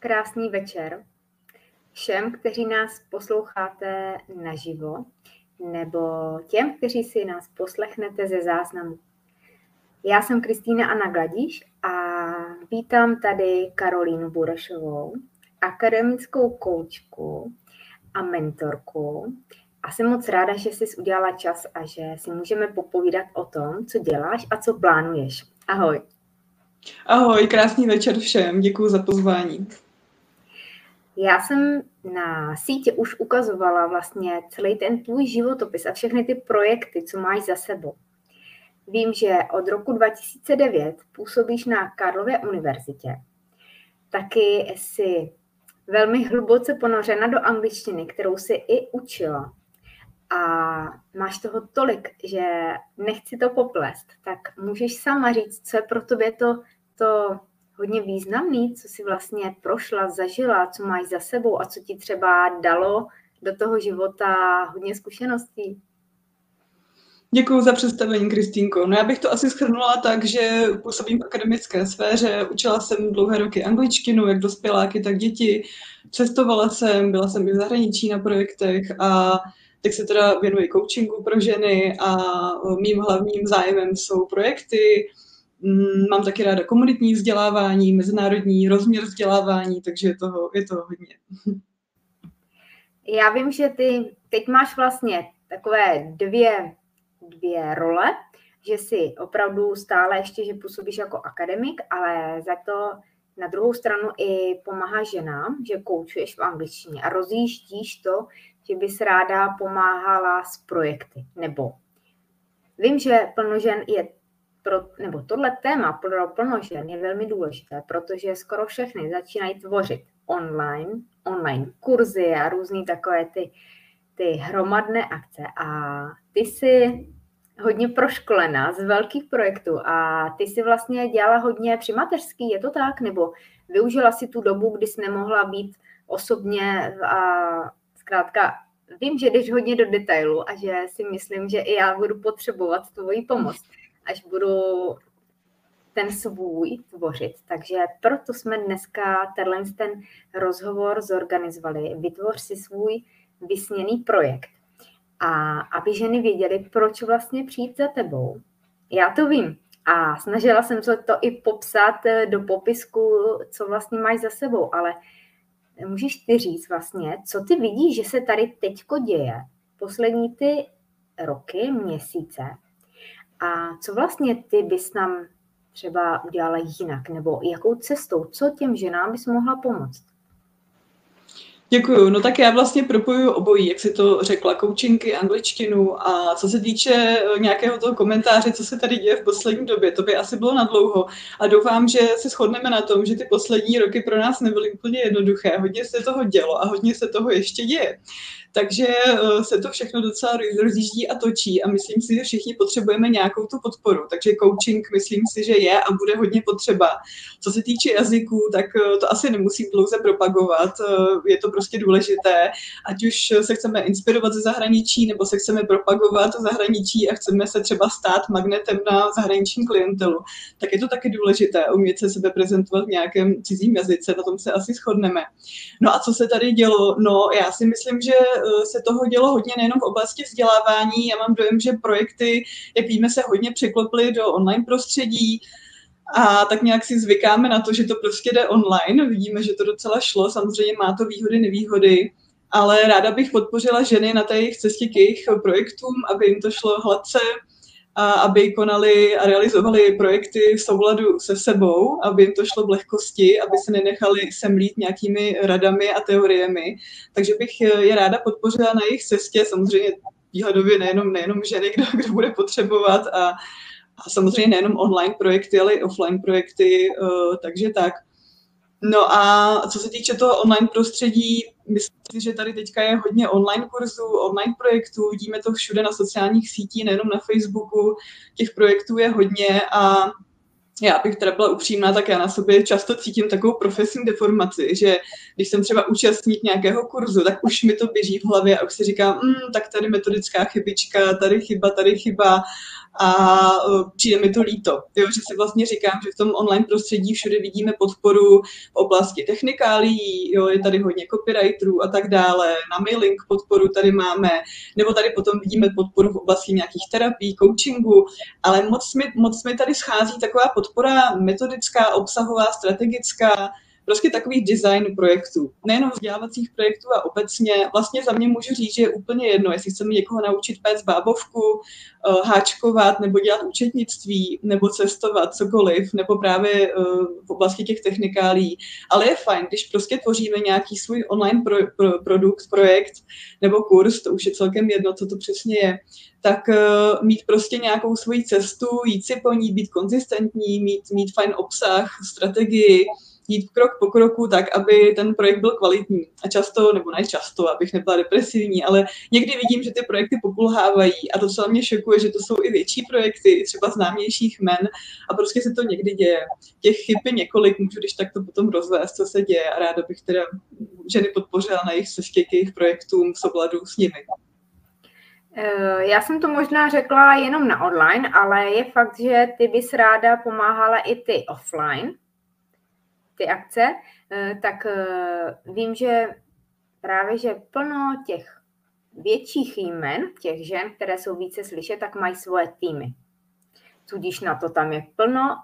Krásný večer všem, kteří nás posloucháte naživo, nebo těm, kteří si nás poslechnete ze záznamu. Já jsem Kristýna Anna Gladíš a vítám tady Karolínu Burešovou, akademickou koučku a mentorku. A jsem moc ráda, že jsi udělala čas a že si můžeme popovídat o tom, co děláš a co plánuješ. Ahoj. Ahoj, krásný večer všem, děkuji za pozvání. Já jsem na sítě už ukazovala vlastně celý ten tvůj životopis a všechny ty projekty, co máš za sebou. Vím, že od roku 2009 působíš na Karlově univerzitě. Taky jsi velmi hluboce ponořena do angličtiny, kterou si i učila. A máš toho tolik, že nechci to poplést, tak můžeš sama říct, co je pro tebe to, to hodně významný, co si vlastně prošla, zažila, co máš za sebou a co ti třeba dalo do toho života hodně zkušeností. Děkuji za představení, Kristýnko. No já bych to asi schrnula tak, že působím v akademické sféře, učila jsem dlouhé roky angličtinu, jak dospěláky, tak děti. Cestovala jsem, byla jsem i v zahraničí na projektech a teď se teda věnuji coachingu pro ženy a mým hlavním zájmem jsou projekty, mám taky ráda komunitní vzdělávání, mezinárodní rozměr vzdělávání, takže je toho, je toho hodně. Já vím, že ty teď máš vlastně takové dvě, dvě role, že jsi opravdu stále ještě, že působíš jako akademik, ale za to na druhou stranu i pomáháš ženám, že koučuješ v angličtině a rozjíždíš to, že bys ráda pomáhala s projekty. Nebo vím, že plno žen je pro, nebo tohle téma pro plno žen je velmi důležité, protože skoro všechny začínají tvořit online, online kurzy a různé takové ty, ty hromadné akce. A ty jsi hodně proškolená z velkých projektů a ty si vlastně dělala hodně při mateřský, je to tak? Nebo využila si tu dobu, kdy jsi nemohla být osobně a zkrátka vím, že jdeš hodně do detailu a že si myslím, že i já budu potřebovat tvoji pomoc až budu ten svůj tvořit. Takže proto jsme dneska tenhle ten rozhovor zorganizovali. Vytvoř si svůj vysněný projekt. A aby ženy věděly, proč vlastně přijít za tebou. Já to vím. A snažila jsem se to i popsat do popisku, co vlastně máš za sebou, ale můžeš ty říct vlastně, co ty vidíš, že se tady teďko děje poslední ty roky, měsíce, a co vlastně ty bys nám třeba udělala jinak, nebo jakou cestou, co těm ženám bys mohla pomoct? Děkuju. No tak já vlastně propojuju obojí, jak si to řekla, koučinky, angličtinu a co se týče eh, nějakého toho komentáře, co se tady děje v poslední době, to by asi bylo na dlouho a doufám, že se shodneme na tom, že ty poslední roky pro nás nebyly úplně jednoduché. Hodně se toho dělo a hodně se toho ještě děje. Takže eh, se to všechno docela rozjíždí a točí a myslím si, že všichni potřebujeme nějakou tu podporu. Takže coaching myslím si, že je a bude hodně potřeba. Co se týče jazyků, tak eh, to asi nemusím dlouze propagovat. Je to prostě důležité, ať už se chceme inspirovat ze zahraničí, nebo se chceme propagovat v zahraničí a chceme se třeba stát magnetem na zahraniční klientelu, tak je to taky důležité umět se sebe prezentovat v nějakém cizím jazyce, na tom se asi shodneme. No a co se tady dělo? No, já si myslím, že eh, se toho dělo hodně nejenom v oblasti vzdělávání. Já mám dojem, že projekty, jak víme, se hodně překloply do online prostředí, a tak nějak si zvykáme na to, že to prostě jde online. Vidíme, že to docela šlo. Samozřejmě má to výhody, nevýhody. Ale ráda bych podpořila ženy na té jejich cestě k jejich projektům, aby jim to šlo hladce, a aby konali a realizovali projekty v souladu se sebou, aby jim to šlo v lehkosti, aby se nenechali semlít nějakými radami a teoriemi. Takže bych je ráda podpořila na jejich cestě, samozřejmě výhledově nejenom, nejenom ženy, kdo, kdo bude potřebovat a, a samozřejmě nejenom online projekty, ale i offline projekty, uh, takže tak. No a co se týče toho online prostředí, myslím si, že tady teďka je hodně online kurzů, online projektů, vidíme to všude na sociálních sítích, nejenom na Facebooku, těch projektů je hodně a já bych teda byla upřímná, tak já na sobě často cítím takovou profesní deformaci, že když jsem třeba účastník nějakého kurzu, tak už mi to běží v hlavě a už si říkám, mm, tak tady metodická chybička, tady chyba, tady chyba a uh, přijde mi to líto, jo, že si vlastně říkám, že v tom online prostředí všude vidíme podporu v oblasti technikálí, jo, je tady hodně copywriterů a tak dále, na mailing podporu tady máme, nebo tady potom vidíme podporu v oblasti nějakých terapií, coachingu, ale moc mi, moc mi tady schází taková podpora metodická, obsahová, strategická, prostě takových design projektů. Nejenom vzdělávacích projektů a obecně, vlastně za mě můžu říct, že je úplně jedno, jestli chceme někoho naučit péct bábovku, eh, háčkovat, nebo dělat účetnictví, nebo cestovat, cokoliv, nebo právě eh, v oblasti těch technikálí. Ale je fajn, když prostě tvoříme nějaký svůj online pro, pro, produkt, projekt nebo kurz, to už je celkem jedno, co to přesně je, tak uh, mít prostě nějakou svoji cestu, jít si po ní, být konzistentní, mít, mít fajn obsah, strategii, jít krok po kroku tak, aby ten projekt byl kvalitní. A často, nebo ne často, abych nebyla depresivní, ale někdy vidím, že ty projekty pokulhávají a docela mě šokuje, že to jsou i větší projekty, třeba známějších men a prostě se to někdy děje. Těch chyb je několik, můžu když tak to potom rozvést, co se děje a ráda bych teda ženy podpořila na jejich cestě k jejich projektům v souladu s nimi. Eh, já jsem to možná řekla jenom na online, ale je fakt, že ty bys ráda pomáhala i ty offline, ty akce, eh, tak eh, vím, že právě, že plno těch větších jmen, těch žen, které jsou více slyšet, tak mají svoje týmy. Tudíž na to tam je plno,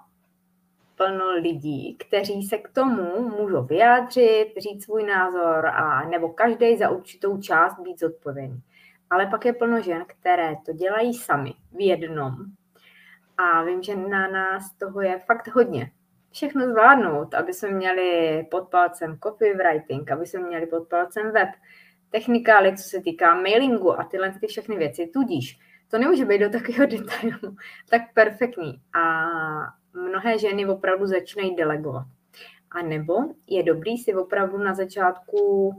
plno lidí, kteří se k tomu můžou vyjádřit, říct svůj názor a nebo každý za určitou část být zodpovědný. Ale pak je plno žen, které to dělají sami v jednom. A vím, že na nás toho je fakt hodně všechno zvládnout, aby jsme měli pod palcem copywriting, aby jsme měli pod palcem web, technikály, co se týká mailingu a tyhle ty všechny věci. Tudíž to nemůže být do takového detailu tak perfektní. A mnohé ženy opravdu začínají delegovat. A nebo je dobrý si opravdu na začátku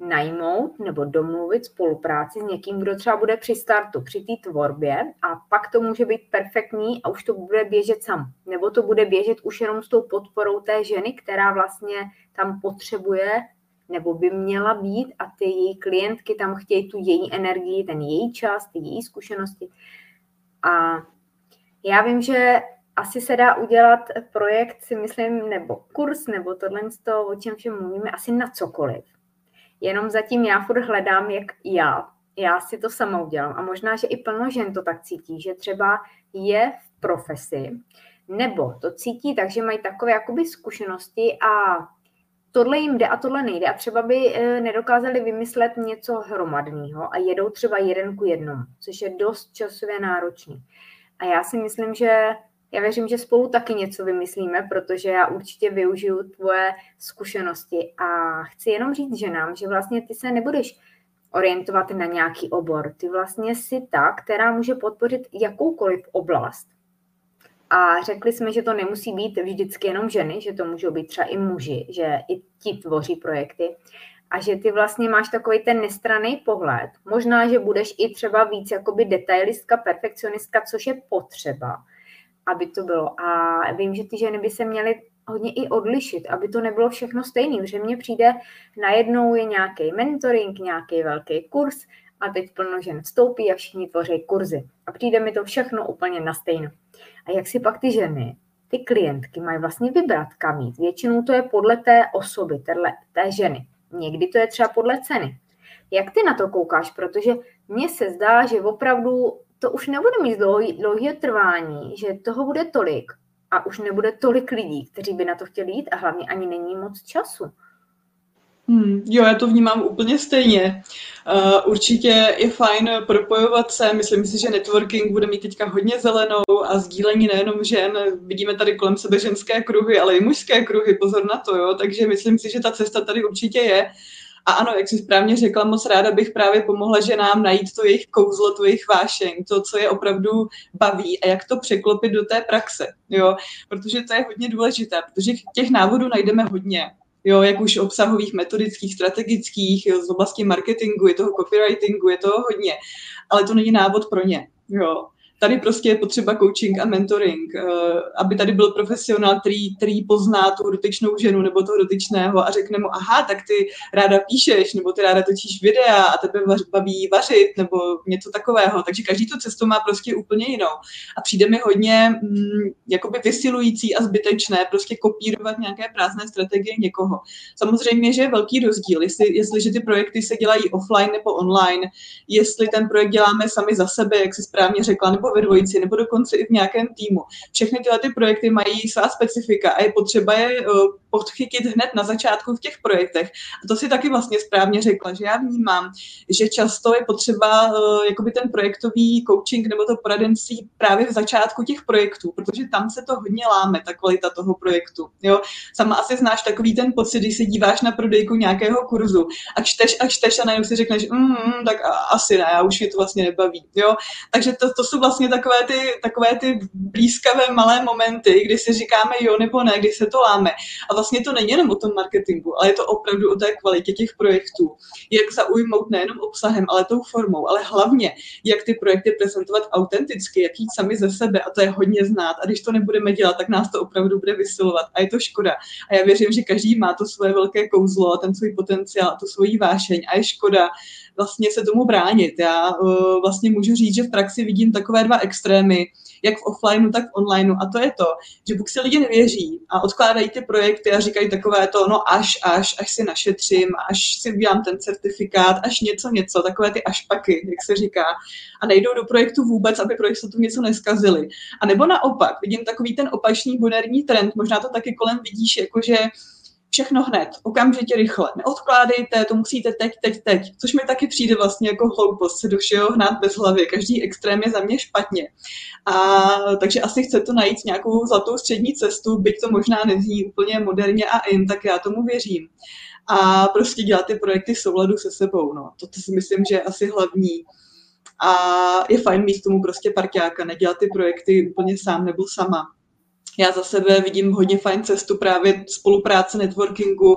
najmout nebo domluvit spolupráci s někým, kdo třeba bude při startu, při té tvorbě a pak to může být perfektní a už to bude běžet sam. Nebo to bude běžet už jenom s tou podporou té ženy, která vlastně tam potřebuje nebo by měla být a ty její klientky tam chtějí tu její energii, ten její čas, ty její zkušenosti. A já vím, že asi se dá udělat projekt, si myslím, nebo kurz, nebo tohle, o čem všem mluvíme, asi na cokoliv Jenom zatím já furt hledám, jak já. Já si to sama udělám. A možná, že i plno žen to tak cítí, že třeba je v profesi, nebo to cítí tak, že mají takové jakoby zkušenosti a tohle jim jde a tohle nejde. A třeba by eh, nedokázali vymyslet něco hromadného a jedou třeba jeden ku jednomu, což je dost časově náročný. A já si myslím, že já věřím, že spolu taky něco vymyslíme, protože já určitě využiju tvoje zkušenosti a chci jenom říct ženám, že vlastně ty se nebudeš orientovat na nějaký obor. Ty vlastně si ta, která může podpořit jakoukoliv oblast. A řekli jsme, že to nemusí být vždycky jenom ženy, že to můžou být třeba i muži, že i ti tvoří projekty. A že ty vlastně máš takový ten nestraný pohled. Možná, že budeš i třeba víc jakoby detailistka, perfekcionistka, což je potřeba aby to bylo. A vím, že ty ženy by se měly hodně i odlišit, aby to nebylo všechno stejné, protože mně přijde, najednou je nějaký mentoring, nějaký velký kurz a teď plno žen vstoupí a všichni tvoří kurzy. A přijde mi to všechno úplně na stejno. A jak si pak ty ženy, ty klientky mají vlastně vybrat, kam jít. Většinou to je podle té osoby, téhle, té ženy. Někdy to je třeba podle ceny. Jak ty na to koukáš? Protože mně se zdá, že opravdu to už nebude mít dlouhý, dlouhé trvání, že toho bude tolik a už nebude tolik lidí, kteří by na to chtěli jít a hlavně ani není moc času. Hmm, jo, já to vnímám úplně stejně. Uh, určitě je fajn propojovat se, myslím si, že networking bude mít teďka hodně zelenou a sdílení nejenom žen, vidíme tady kolem sebe ženské kruhy, ale i mužské kruhy, pozor na to, jo, takže myslím si, že ta cesta tady určitě je a ano, jak jsi správně řekla, moc ráda bych právě pomohla ženám najít to jejich kouzlo, tu jejich vášeň, to, co je opravdu baví a jak to překlopit do té praxe, jo, protože to je hodně důležité, protože těch návodů najdeme hodně, jo, jak už obsahových, metodických, strategických, jo, z oblasti marketingu, je toho copywritingu, je toho hodně, ale to není návod pro ně, jo. Tady prostě je potřeba coaching a mentoring, eh, aby tady byl profesionál, který, který pozná tu dotyčnou ženu nebo toho dotyčného a řekne mu, aha, tak ty ráda píšeš, nebo ty ráda točíš videa a tebe baví vařit, nebo něco takového. Takže každý tu cestu má prostě úplně jinou. A přijde mi hodně mm, jakoby vysilující a zbytečné prostě kopírovat nějaké prázdné strategie někoho. Samozřejmě, že je velký rozdíl, jestli, jestliže ty projekty se dělají offline nebo online, jestli ten projekt děláme sami za sebe, jak si správně řekla, nebo ve dvojici, nebo dokonce i v nějakém týmu. Všechny tyhle ty projekty mají svá specifika a je potřeba je eh, podchytit hned na začátku v těch projektech. A to si taky vlastně správně řekla, že já vnímám, že často je potřeba uh, jakoby ten projektový coaching nebo to poradenství právě v začátku těch projektů, protože tam se to hodně láme, ta kvalita toho projektu. Jo? Sama asi znáš takový ten pocit, když se díváš na prodejku nějakého kurzu a čteš a čteš a najednou si řekneš, mm, mm, tak asi ne, já už mě to vlastně nebaví. Jo? Takže to, to jsou vlastně takové ty, takové ty blízkavé malé momenty, kdy si říkáme jo nebo ne, kdy se to láme. A vlastně to není jenom o tom marketingu, ale je to opravdu o té kvalitě těch projektů. Jak zaujmout nejenom obsahem, ale tou formou, ale hlavně, jak ty projekty prezentovat autenticky, jak jít sami ze sebe a to je hodně znát. A když to nebudeme dělat, tak nás to opravdu bude vysilovat a je to škoda. A já věřím, že každý má to svoje velké kouzlo, ten svůj potenciál, tu svoji vášeň a je škoda, vlastně se tomu bránit. Já uh, vlastně můžu říct, že v praxi vidím takové dva extrémy, jak v offlineu, tak v onlineu. A to je to, že buď si lidi nevěří a odkládají ty projekty a říkají takové to, no až, až, až si našetřím, až si udělám ten certifikát, až něco, něco, takové ty ašpaky, jak se říká. A nejdou do projektu vůbec, aby pro jistotu něco neskazili. A nebo naopak, vidím takový ten opačný moderní trend, možná to taky kolem vidíš, jakože všechno hned, okamžitě rychle. Neodkládejte, to musíte teď, teď, teď. Což mi taky přijde vlastně jako hloupost se do všeho hnát bez hlavy. Každý extrém je za mě špatně. A takže asi chcete najít nějakou zlatou střední cestu, byť to možná nezní úplně moderně a in, tak já tomu věřím. A prostě dělat ty projekty v souladu se sebou. No. To, to si myslím, že je asi hlavní. A je fajn mít tomu prostě parťáka, nedělat ty projekty úplně sám nebo sama já za sebe vidím hodně fajn cestu právě spolupráce, networkingu.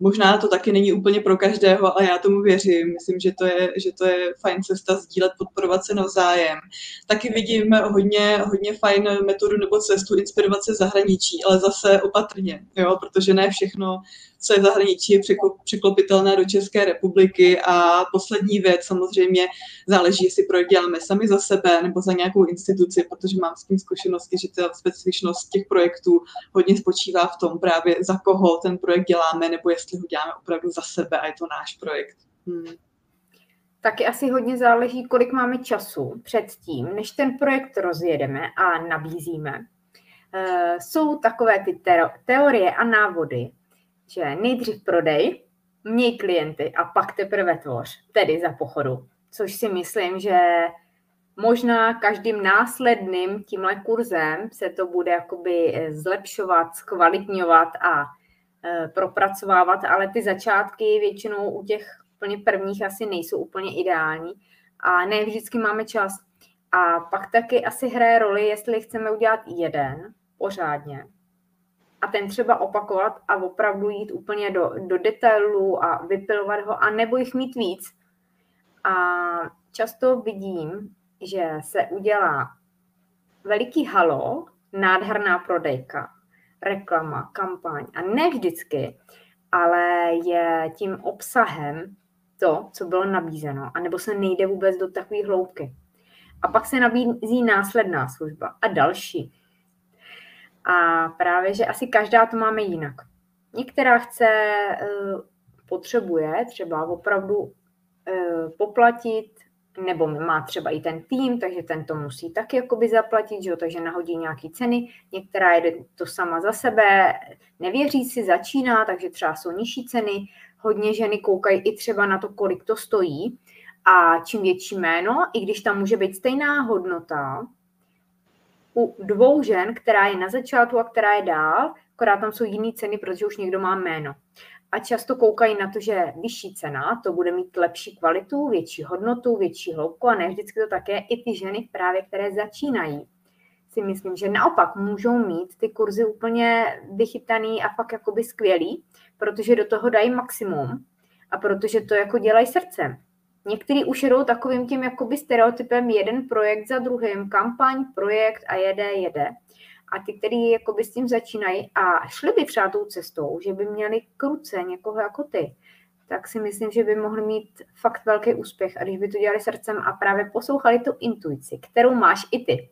Možná to taky není úplně pro každého, ale já tomu věřím. Myslím, že to je, že to je fajn cesta sdílet, podporovat se navzájem. Taky vidím hodně, hodně fajn metodu nebo cestu inspirovat se zahraničí, ale zase opatrně, jo, protože ne všechno co je v zahraničí, je překlopitelné do České republiky. A poslední věc samozřejmě záleží, jestli projekt děláme sami za sebe nebo za nějakou instituci, protože mám s tím zkušenosti, že ta specifičnost těch projektů hodně spočívá v tom právě za koho ten projekt děláme, nebo jestli ho děláme opravdu za sebe a je to náš projekt. Hmm. Taky asi hodně záleží, kolik máme času před tím, než ten projekt rozjedeme a nabízíme. Uh, jsou takové ty teorie a návody, že nejdřív prodej, měj klienty a pak teprve tvoř, tedy za pochodu. Což si myslím, že možná každým následným tímhle kurzem se to bude jakoby eh, zlepšovat, zkvalitňovat a propracovávat, ale ty začátky většinou u těch úplně prvních asi nejsou úplně ideální a ne vždycky máme čas. A pak taky asi hraje roli, jestli chceme udělat jeden pořádně, a ten třeba opakovat a opravdu jít úplně do, do detailů a vypilovat ho a nebo jich mít víc. A často vidím, že se udělá veliký halo, nádherná prodejka, reklama, kampaň a ne vždycky, ale je tím obsahem to, co bylo nabízeno, anebo se nejde vůbec do takové hloubky. A pak se nabízí následná služba a další. A právě, že asi každá to máme jinak. Některá chce, eh, potřebuje třeba opravdu eh, poplatit, nebo má třeba i ten tým, takže ten to musí taky jakoby zaplatit, že jo, takže nahodí nějaký ceny. Některá jede to sama za sebe, nevěří si, začíná, takže třeba jsou nižší ceny. Hodně ženy koukají i třeba na to, kolik to stojí. A čím větší jméno, i když tam může být stejná hodnota, u dvou žen, která je na začátku a která je dál, akorát tam jsou jiné ceny, protože už někdo má jméno. A často koukají na to, že vyšší cena, to bude mít lepší kvalitu, větší hodnotu, větší hloubku a ne vždycky to také i ty ženy právě, které začínají. Si myslím, že naopak můžou mít ty kurzy úplně vychytaný a fakt jakoby skvělý, protože do toho dají maximum a protože to jako dělají srdcem. Některý už jedou takovým tím jakoby stereotypem jeden projekt za druhým, kampaň, projekt a jede, jede. A ty, kteří jakoby s tím začínají a šli by třeba tou cestou, že by měli kruce někoho jako ty, tak si myslím, že by mohli mít fakt velký úspěch. A když by to dělali srdcem a právě poslouchali tu intuici, kterou máš i ty.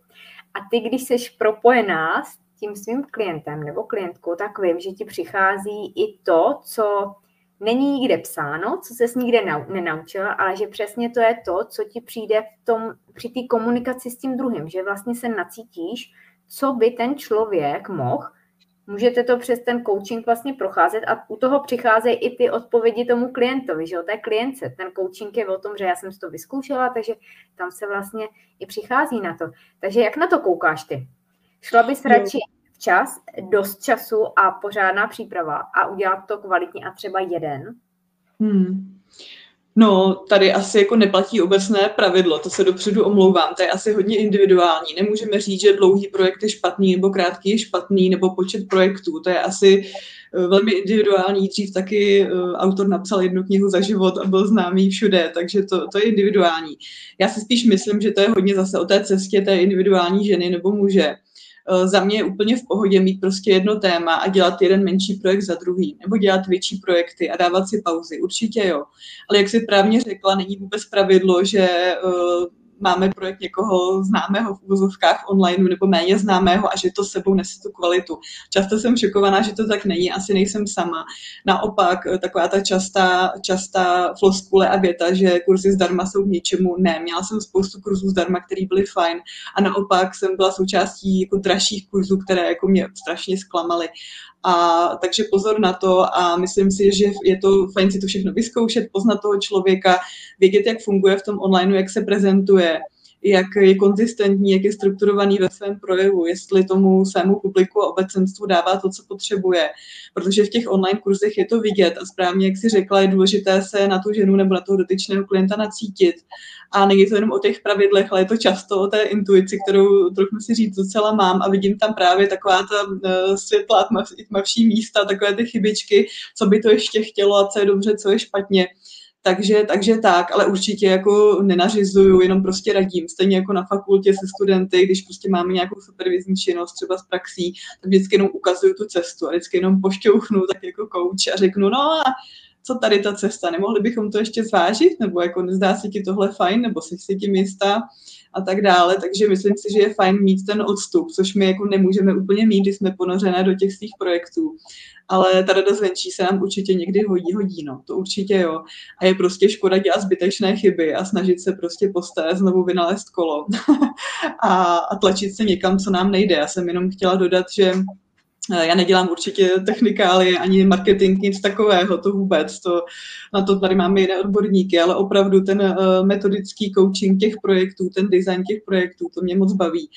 A ty, když jsi propojená s tím svým klientem nebo klientkou, tak vím, že ti přichází i to, co není nikde psáno, co se nikde nenaučila, ale že přesně to je to, co ti přijde v tom, při té komunikaci s tím druhým, že vlastně se nacítíš, co by ten člověk mohl, můžete to přes ten coaching vlastně procházet a u toho přicházejí i ty odpovědi tomu klientovi, že jo, té klience. Ten coaching je o tom, že já jsem si to vyzkoušela, takže tam se vlastně i přichází na to. Takže jak na to koukáš ty? Šla bys radši včas, dost času a pořádná příprava a udělat to kvalitně a třeba jeden? Hmm. No, tady asi jako neplatí obecné pravidlo, to se dopředu omlouvám, to je asi hodně individuální. Nemůžeme říct, že dlouhý projekt je špatný nebo krátký je špatný nebo počet projektů, to je asi eh, velmi individuální. Dřív taky eh, autor napsal jednu knihu za život a byl známý všude, takže to, to je individuální. Já si spíš myslím, že to je hodně zase o té cestě té individuální ženy nebo muže za mě je úplně v pohodě mít prostě jedno téma a dělat jeden menší projekt za druhý, nebo dělat větší projekty a dávat si pauzy. Určitě jo. Ale jak si právně řekla, není vůbec pravidlo, že eh, máme projekt někoho známého v úvozovkách online nebo méně známého a že to sebou nese tu kvalitu. Často jsem šokovaná, že to tak není, asi nejsem sama. Naopak, taková ta častá, častá floskule a věta, že kurzy zdarma jsou k ničemu. Ne, měla jsem spoustu kurzů zdarma, které byly fajn a naopak jsem byla součástí jako dražších kurzů, které jako mě strašně zklamaly. A takže pozor na to a myslím si, že je to fajn si to všechno vyzkoušet, poznat toho člověka, vědět, jak funguje v tom online, jak se prezentuje, jak je konzistentní, jak je strukturovaný ve svém projevu, jestli tomu svému publiku a obecenstvu dává to, co potřebuje. Protože v těch online kurzech je to vidět a správně, jak si řekla, je důležité se na tu ženu nebo na toho dotyčného klienta nacítit. A není to jenom o těch pravidlech, ale je to často o té intuici, kterou trochu si říct docela mám a vidím tam právě taková ta uh, světlá, tmavší místa, takové ty chybičky, co by to ještě chtělo a co je dobře, co je špatně. Takže, takže tak, ale určitě jako nenařizuju, jenom prostě radím. Stejně jako na fakultě se studenty, když prostě máme nějakou supervizní činnost třeba z praxí, tak vždycky jenom ukazuju tu cestu a vždycky jenom pošťouchnu tak jako kouč a řeknu, no a co tady ta cesta, nemohli bychom to ještě zvážit, nebo jako nezdá se ti tohle fajn, nebo jsi si tím jistá a tak dále, takže myslím si, že je fajn mít ten odstup, což my jako nemůžeme úplně mít, když jsme ponořené do těch svých projektů. Ale ta rada zvenčí se nám určitě někdy hodí, hodí, no, to určitě jo. A je prostě škoda dělat zbytečné chyby a snažit se prostě posté znovu vynalézt kolo a, a tlačit se někam, co nám nejde. Já jsem jenom chtěla dodat, že já nedělám určitě technikály ani marketing, nic takového, to vůbec. To, na to tady máme jiné odborníky, ale opravdu ten uh, metodický coaching těch projektů, ten design těch projektů, to mě moc baví.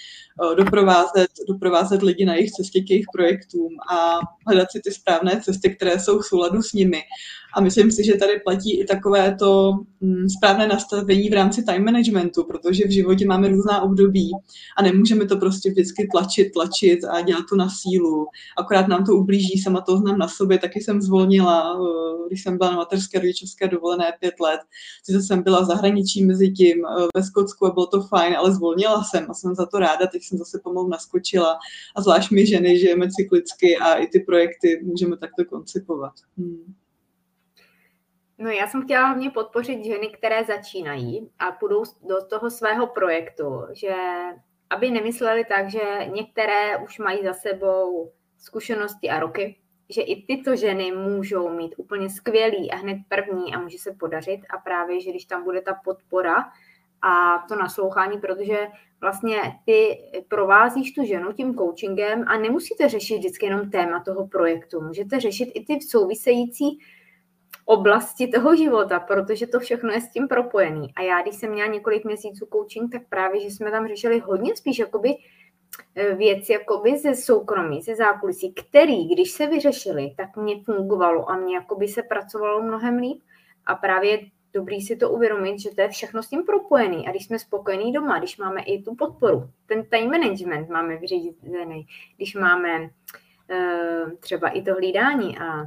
Uh, doprovázet, doprovázet lidi na jejich cestě k jejich projektům a hledat si ty správné cesty, které jsou v souladu s nimi. A myslím si, že tady platí i takové to mm, správné nastavení v rámci time managementu, protože v životě máme různá období a nemůžeme to prostě vždycky tlačit, tlačit a dělat to na sílu. Akorát nám to ublíží, sama to znám na sobě, taky jsem zvolnila, když jsem byla na mateřské rodičovské dovolené pět let. Sice jsem byla v zahraničí mezi tím ve Skotsku a bylo to fajn, ale zvolnila jsem a jsem za to ráda, teď jsem zase pomalu naskočila a zvlášť my ženy žijeme cyklicky a i ty projekty můžeme takto koncipovat. Hmm. No já jsem chtěla hlavně podpořit ženy, které začínají a půjdou do toho svého projektu, že aby nemysleli tak, že některé už mají za sebou zkušenosti a roky, že i tyto ženy můžou mít úplně skvělý a hned první a může se podařit. A právě, že když tam bude ta podpora a to naslouchání, protože vlastně ty provázíš tu ženu tím coachingem a nemusíte řešit vždycky jenom téma toho projektu, můžete řešit i ty související oblasti toho života, protože to všechno je s tím propojený. A já, když jsem měla několik měsíců coaching, tak právě, že jsme tam řešili hodně spíš jakoby eh, věci jakoby ze soukromí, ze zákulisí, který, když se vyřešili, tak mě fungovalo a mě jakoby se pracovalo mnohem líp. A právě dobrý si to uvědomit, že to je všechno s tím propojený. A když jsme spokojení doma, když máme i tu podporu, ten time management máme vyřízený, když máme uh, třeba i to hlídání a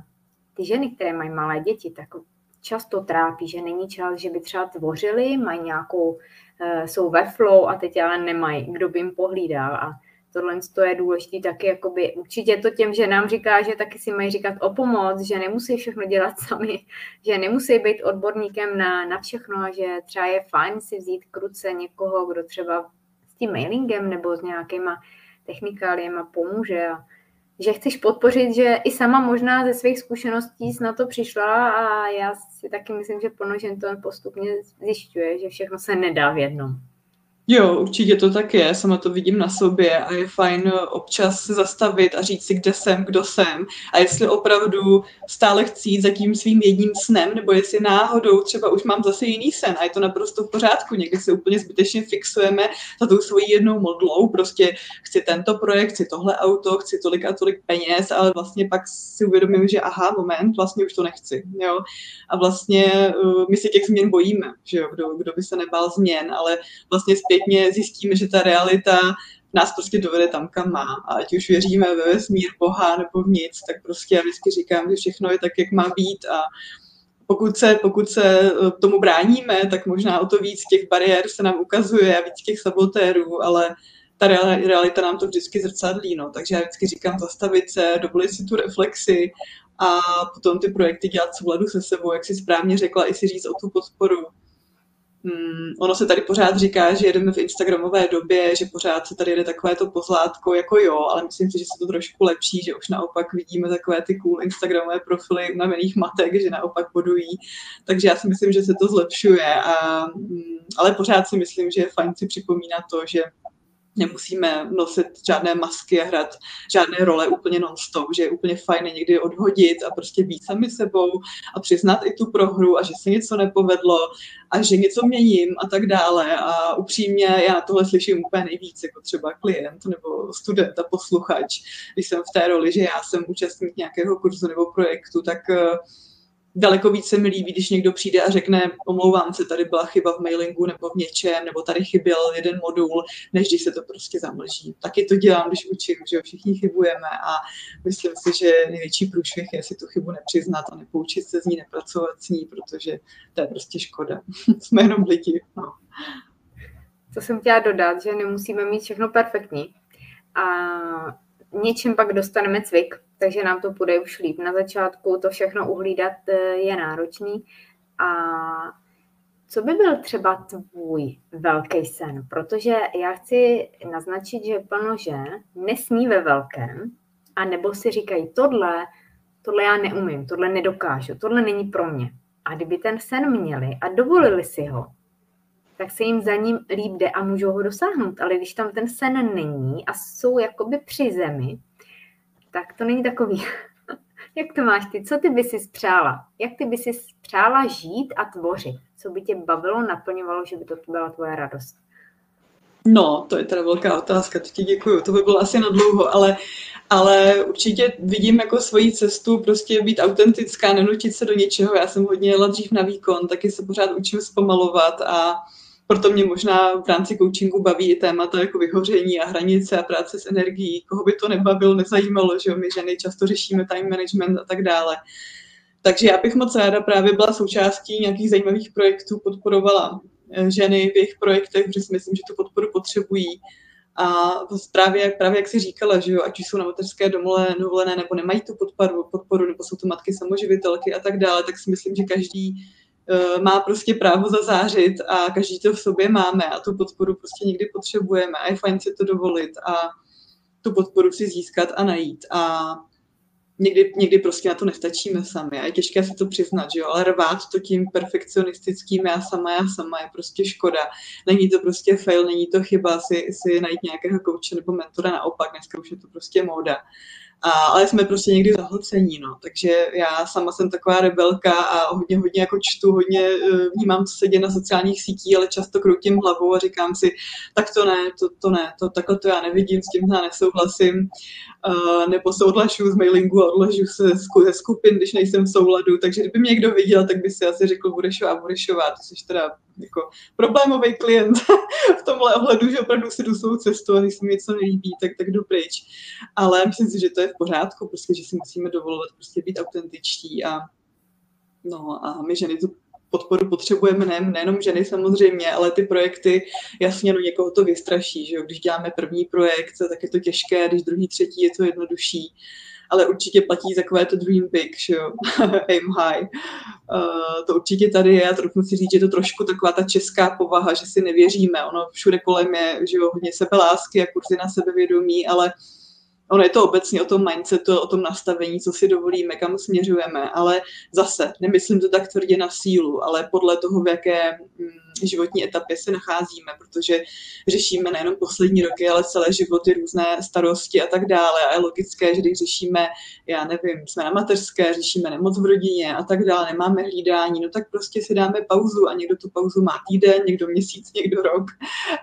ty ženy, které mají malé děti, tak často trápí, že není čas, že by třeba tvořili, mají nějakou, eh, jsou ve flow a teď ale nemají, kdo by jim pohlídal. A tohle je důležité taky, jakoby, určitě to těm ženám říká, že taky si mají říkat o pomoc, že nemusí všechno dělat sami, že nemusí být odborníkem na, na všechno a že třeba je fajn si vzít kruce někoho, kdo třeba s tím mailingem nebo s nějakýma technikáliema pomůže a že chceš podpořit, že i sama možná ze svých zkušeností na to přišla a já si taky myslím, že plno žen to postupně zjišťuje, že všechno se nedá v jednom. Jo, určitě to tak je, sama to vidím na sobě a je fajn občas se zastavit a říct si, kde jsem, kdo jsem a jestli opravdu stále chci jít za tím svým jedním snem, nebo jestli náhodou třeba už mám zase jiný sen a je to naprosto v pořádku, někdy se úplně zbytečně fixujeme za tou svojí jednou modlou, prostě chci tento projekt, chci tohle auto, chci tolik a tolik peněz, ale vlastně pak si uvědomím, že aha, moment, vlastně už to nechci, jo. A vlastně uh, my se těch změn bojíme, že jo, kdo, kdo by se nebál změn, ale vlastně zpětně zjistíme, že ta realita nás prostě dovede tam, kam má. A ať už věříme ve vesmír, Boha nebo v nic, tak prostě já vždycky říkám, že všechno je tak, jak má být a pokud se, pokud se eh, tomu bráníme, tak možná o to víc těch bariér se nám ukazuje a víc těch sabotérů, ale ta realita nám to vždycky zrcadlí. No. Takže já vždycky říkám zastavit se, dovolit si tu reflexi a potom ty projekty dělat souladu se sebou, jak si správně řekla, i si říct o tu podporu Hmm, ono se tady pořád říká, že jedeme v Instagramové době, že pořád se tady jede takové to pozlátko, jako jo, ale myslím si, že se to trošku lepší, že už naopak vidíme takové ty cool Instagramové profily unavených matek, že naopak bodují. Takže já si myslím, že se to zlepšuje, a, hmm, ale pořád si myslím, že je fajn si připomínat to, že nemusíme nosit žádné masky a hrát žádné role úplně non-stop, že je úplně fajn někdy odhodit a prostě být sami sebou a přiznat i tu prohru a že se něco nepovedlo a že něco měním a tak dále. A upřímně já na tohle slyším úplně nejvíc, jako třeba klient nebo student a posluchač, když jsem v té roli, že já jsem účastník nějakého kurzu nebo projektu, tak daleko více mi líbí, když někdo přijde a řekne, omlouvám se, tady byla chyba v mailingu nebo v něčem, nebo tady chyběl jeden modul, než když se to prostě zamlží. Taky to dělám, když učím, že všichni chybujeme a myslím si, že největší průšvih je si tu chybu nepřiznat a nepoučit se z ní, nepracovat s ní, protože to je prostě škoda. Jsme jenom lidi. No. To jsem chtěla dodat, že nemusíme mít všechno perfektní. A něčím pak dostaneme cvik, takže nám to půjde už líp. Na začátku to všechno uhlídat eh, je náročný. A co by byl třeba tvůj velký sen? Protože já chci naznačit, že plno žen nesní ve velkém, a nebo si říkají, tohle, tohle já neumím, tohle nedokážu, tohle není pro mě. A kdyby ten sen měli a dovolili si ho, tak se jim za ním líp jde a můžou ho dosáhnout. Ale když tam ten sen není a jsou jakoby při zemi, tak to není takový. Jak to máš ty? Co ty by si spřála? Jak ty by si spřála žít a tvořit? Co by tě bavilo, naplňovalo, že by to byla tvoje radost? No, to je teda velká otázka, to ti děkuju, to by bylo asi na dlouho, ale, ale určitě vidím jako svoji cestu prostě být autentická, nenutit se do něčeho. Já jsem hodně jela dřív na výkon, taky se pořád učím zpomalovat a proto mě možná v rámci coachingu baví i témata jako vyhoření a hranice a práce s energií. Koho by to nebavilo, nezajímalo, že my ženy často řešíme time management a tak dále. Takže já bych moc ráda právě byla součástí nějakých zajímavých projektů, podporovala eh, ženy v jejich projektech, protože si myslím, že tu podporu potřebují. A právě, právě jak si říkala, že jo, ať už jsou na mateřské dovolené, nebo nemají tu podporu, podporu, nebo jsou to matky samoživitelky a tak dále, tak si myslím, že každý má prostě právo zazářit a každý to v sobě máme a tu podporu prostě někdy potřebujeme a je fajn si to dovolit a tu podporu si získat a najít a někdy, někdy prostě na to nestačíme sami a je těžké si to přiznat, že jo, ale rvát to tím perfekcionistickým já sama, já sama je prostě škoda. Není to prostě fail, není to chyba si, si najít nějakého kouče nebo mentora, naopak, dneska už je to prostě móda. A, ale jsme prostě někdy zahlcení, no. Takže já sama jsem taková rebelka a hodně, hodně jako čtu, hodně eh, vnímám, co se děje na sociálních sítích, ale často kroutím hlavou a říkám si, tak to ne, to, to ne, to, takhle to já nevidím, s tím já nesouhlasím. Uh, nebo se odlažu z mailingu a odlažu se ze skupin, když nejsem v souladu. Takže kdyby mě někdo viděl, tak by si asi řekl Burešová, Burešová, to jsi teda jako problémový klient v tomhle ohledu, že opravdu si jdu svou cestu a když se mi něco nelíbí, tak, tak jdu pryč. Ale myslím si, že to je v pořádku, prostě, že si musíme dovolovat prostě být autentičtí a No a my ženy tu podporu potřebujeme ne, nejenom ženy samozřejmě, ale ty projekty jasně no někoho to vystraší, že jo? když děláme první projekt, tak je to těžké, když druhý, třetí je to jednodušší ale určitě platí takové to dream big, že jo, aim high. Uh, to určitě tady je a trochu si říct, že to trošku taková ta česká povaha, že si nevěříme. Ono všude kolem je, že jo, hodně sebelásky a kurzy na sebevědomí, ale uh, ono je to obecně o tom mindsetu, o tom nastavení, co si dovolíme, kam směřujeme, ale zase nemyslím to tak tvrdě na sílu, ale podle toho, v jaké mm, životní etapě se nacházíme, protože řešíme nejenom poslední roky, ale celé životy, různé starosti a tak dále. A je logické, že když řešíme, já nevím, jsme na mateřské, řešíme nemoc v rodině a tak dále, nemáme hlídání, no tak prostě si dáme pauzu a někdo tu pauzu má týden, někdo měsíc, někdo rok,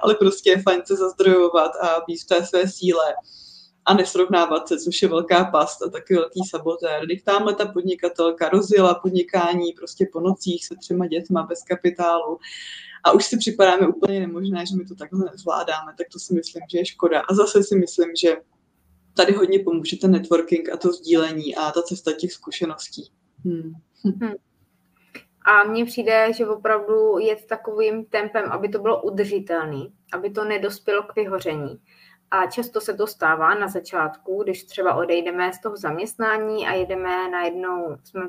ale prostě je fajn se zazdrojovat a být v té své síle a nesrovnávat se, což je velká past a taky velký sabotér. Když tamhle ta podnikatelka rozjela podnikání prostě po nocích se třema dětma bez kapitálu a už si připadáme úplně nemožné, že my to takhle nezvládáme, tak to si myslím, že je škoda. A zase si myslím, že tady hodně pomůže ten networking a to sdílení a ta cesta těch zkušeností. Hmm. Hmm. A mně přijde, že opravdu je takovým tempem, aby to bylo udržitelné, aby to nedospělo k vyhoření. A často se to stává na začátku, když třeba odejdeme z toho zaměstnání a jedeme najednou, jsme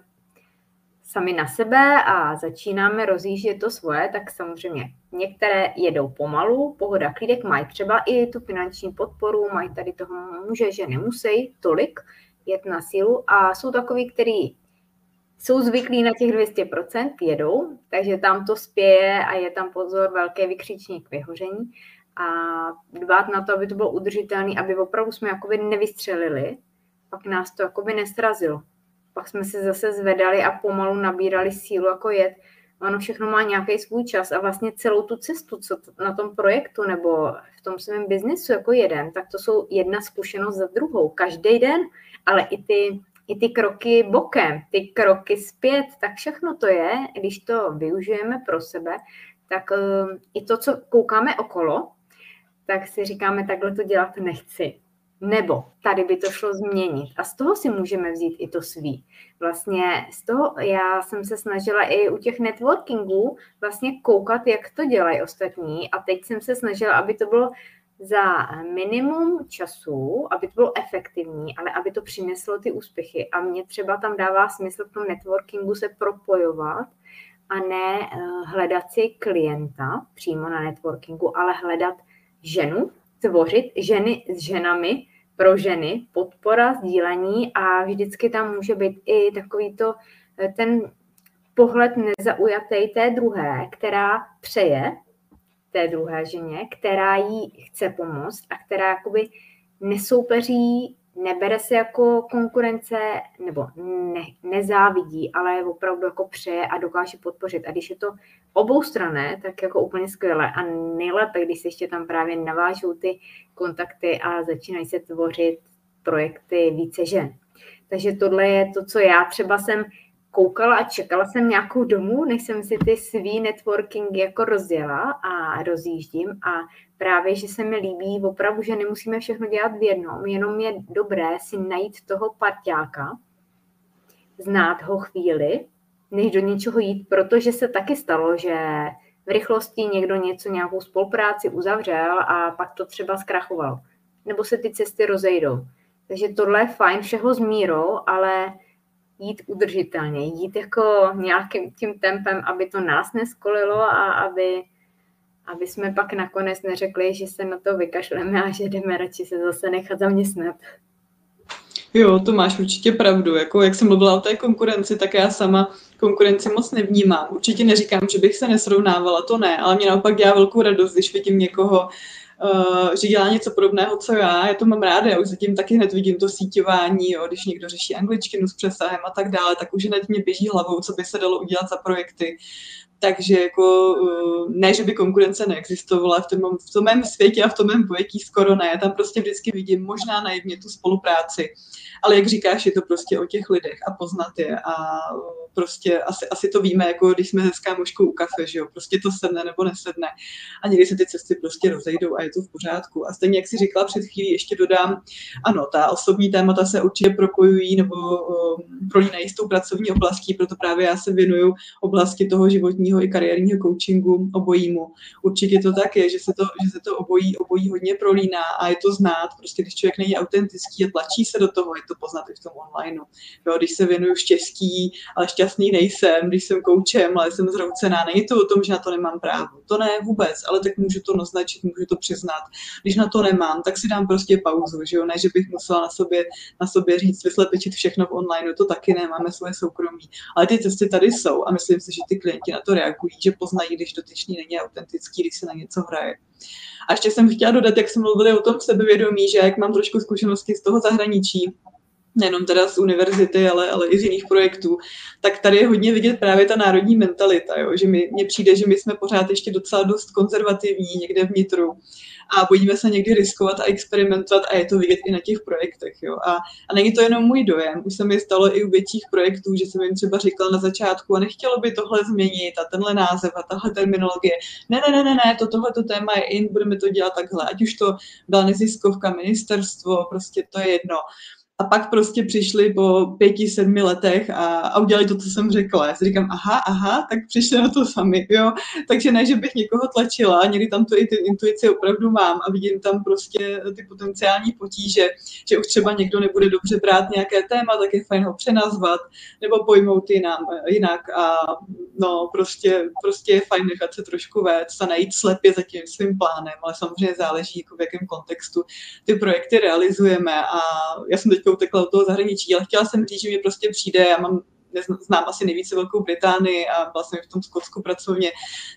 sami na sebe a začínáme rozjíždět to svoje, tak samozřejmě některé jedou pomalu, pohoda klídek, mají třeba i tu finanční podporu, mají tady toho muže, že nemusí tolik jet na sílu a jsou takový, který jsou zvyklí na těch 200%, jedou, takže tam to spěje a je tam pozor, velké vykřičník vyhoření a dbát na to, aby to bylo udržitelné, aby opravdu jsme jakoby nevystřelili, pak nás to jakoby nestrazilo. Pak jsme se zase zvedali a pomalu nabírali sílu jako jet. Ono všechno má nějaký svůj čas a vlastně celou tu cestu, co na tom projektu nebo v tom svém biznesu jako jeden, tak to jsou jedna zkušenost za druhou. Každý den, ale i ty, i ty kroky bokem, ty kroky zpět, tak všechno to je, když to využijeme pro sebe, tak uh, i to, co koukáme okolo, tak si říkáme, takhle to dělat nechci. Nebo tady by to šlo změnit. A z toho si můžeme vzít i to svý. Vlastně z toho já jsem se snažila i u těch networkingů vlastně koukat, jak to dělají ostatní. A teď jsem se snažila, aby to bylo za minimum času, aby to bylo efektivní, ale aby to přineslo ty úspěchy. A mě třeba tam dává smysl v tom networkingu se propojovat a ne eh, hledat si klienta přímo na networkingu, ale hledat ženu, tvořit ženy s ženami pro ženy, podpora, sdílení a vždycky tam může být i takový to, eh, ten pohled nezaujatý té druhé, která přeje té druhé ženě, která jí chce pomoct a která jakoby nesoupeří nebere se jako konkurence nebo ne, nezávidí, ale opravdu jako přeje a dokáže podpořit. A když je to obou strané, tak jako úplně skvěle. A nejlépe, když se ještě tam právě navážou ty kontakty a začínají se tvořit projekty více žen. Takže tohle je to, co já třeba jsem koukala a čekala jsem nějakou domu, než jsem si ty svý networking jako rozjela a rozjíždím a právě, že se mi líbí opravdu, že nemusíme všechno dělat v jednom, jenom je dobré si najít toho parťáka, znát ho chvíli, než do něčeho jít, protože se taky stalo, že v rychlosti někdo něco, nějakou spolupráci uzavřel a pak to třeba zkrachoval. Nebo se ty cesty rozejdou. Takže tohle je fajn, všeho s mírou, ale jít udržitelně, jít jako nějakým tím tempem, aby to nás neskolilo a aby, aby jsme pak nakonec neřekli, že se na to vykašleme a že jdeme radši se zase nechat zaměstnat. Jo, to máš určitě pravdu. Jako, jak jsem mluvila o té konkurenci, tak já sama konkurenci moc nevnímám. Určitě neříkám, že bych se nesrovnávala, to ne, ale mě naopak dělá velkou radost, když vidím někoho, uh, že dělá něco podobného, co já. Já to mám ráda, já už zatím taky hned vidím to síťování, jo, když někdo řeší angličtinu s přesahem a tak dále, tak už hned mě běží hlavou, co by se dalo udělat za projekty takže jako ne, že by konkurence neexistovala v tom, v tom mém světě a v tom mém pojetí skoro ne. Tam prostě vždycky vidím možná naivně tu spolupráci, ale jak říkáš, je to prostě o těch lidech a poznat je a prostě asi, asi to víme, jako když jsme se kámoškou u kafe, že jo, prostě to sedne nebo nesedne a někdy se ty cesty prostě rozejdou a je to v pořádku. A stejně, jak si říkala před chvílí, ještě dodám, ano, ta osobní témata se určitě propojují nebo um, prolínají s tou pracovní oblastí, proto právě já se věnuju oblasti toho životního i kariérního coachingu obojímu. Určitě to tak je, že se to, že se to obojí, obojí hodně prolíná a je to znát, prostě když člověk není autentický a tlačí se do toho, je to poznat i v tom online. Jo, když se věnuju štěstí, ale šťastný nejsem, když jsem koučem, ale jsem zroucená, není to o tom, že na to nemám právo. To ne vůbec, ale tak můžu to naznačit, můžu to přiznat. Když na to nemám, tak si dám prostě pauzu, že jo, ne, že bych musela na sobě, na sobě říct, vyslepičit všechno v online, to taky ne, máme svoje soukromí. Ale ty cesty tady jsou a myslím si, že ty klienti na to reagují, že poznají, když dotyčný není autentický, když se na něco hraje. A ještě jsem chtěla dodat, jak jsme mluvili o tom sebevědomí, že jak mám trošku zkušenosti z toho zahraničí, nejenom teda z univerzity, ale, ale i z jiných projektů, tak tady je hodně vidět právě ta národní mentalita, jo? že mně přijde, že my jsme pořád ještě docela dost konzervativní někde vnitru a bojíme se někdy riskovat a experimentovat a je to vidět i na těch projektech. Jo? A, a není to jenom můj dojem, už se mi stalo i u větších projektů, že jsem jim třeba říkala na začátku a nechtělo by tohle změnit a tenhle název a tahle terminologie. Ne, ne, ne, ne, ne, to tohleto téma je in, budeme to dělat takhle. Ať už to byla neziskovka, ministerstvo, prostě to je jedno. A pak prostě přišli po pěti, sedmi letech a, a udělali to, co jsem řekla. Já si říkám, aha, aha, tak přišli na to sami, jo. Takže ne, že bych někoho tlačila, někdy tam i ty intuice opravdu mám a vidím tam prostě ty potenciální potíže, že už třeba někdo nebude dobře brát nějaké téma, tak je fajn ho přenazvat nebo pojmout jinam, jinak a no prostě, prostě je fajn nechat se trošku vést a najít slepě za tím svým plánem, ale samozřejmě záleží, jako v jakém kontextu ty projekty realizujeme a já jsem teď teďka utekla do toho zahraničí, ale chtěla jsem říct, že mi prostě přijde, já mám znám asi nejvíce Velkou Británii a vlastně v tom Skotsku pracovně,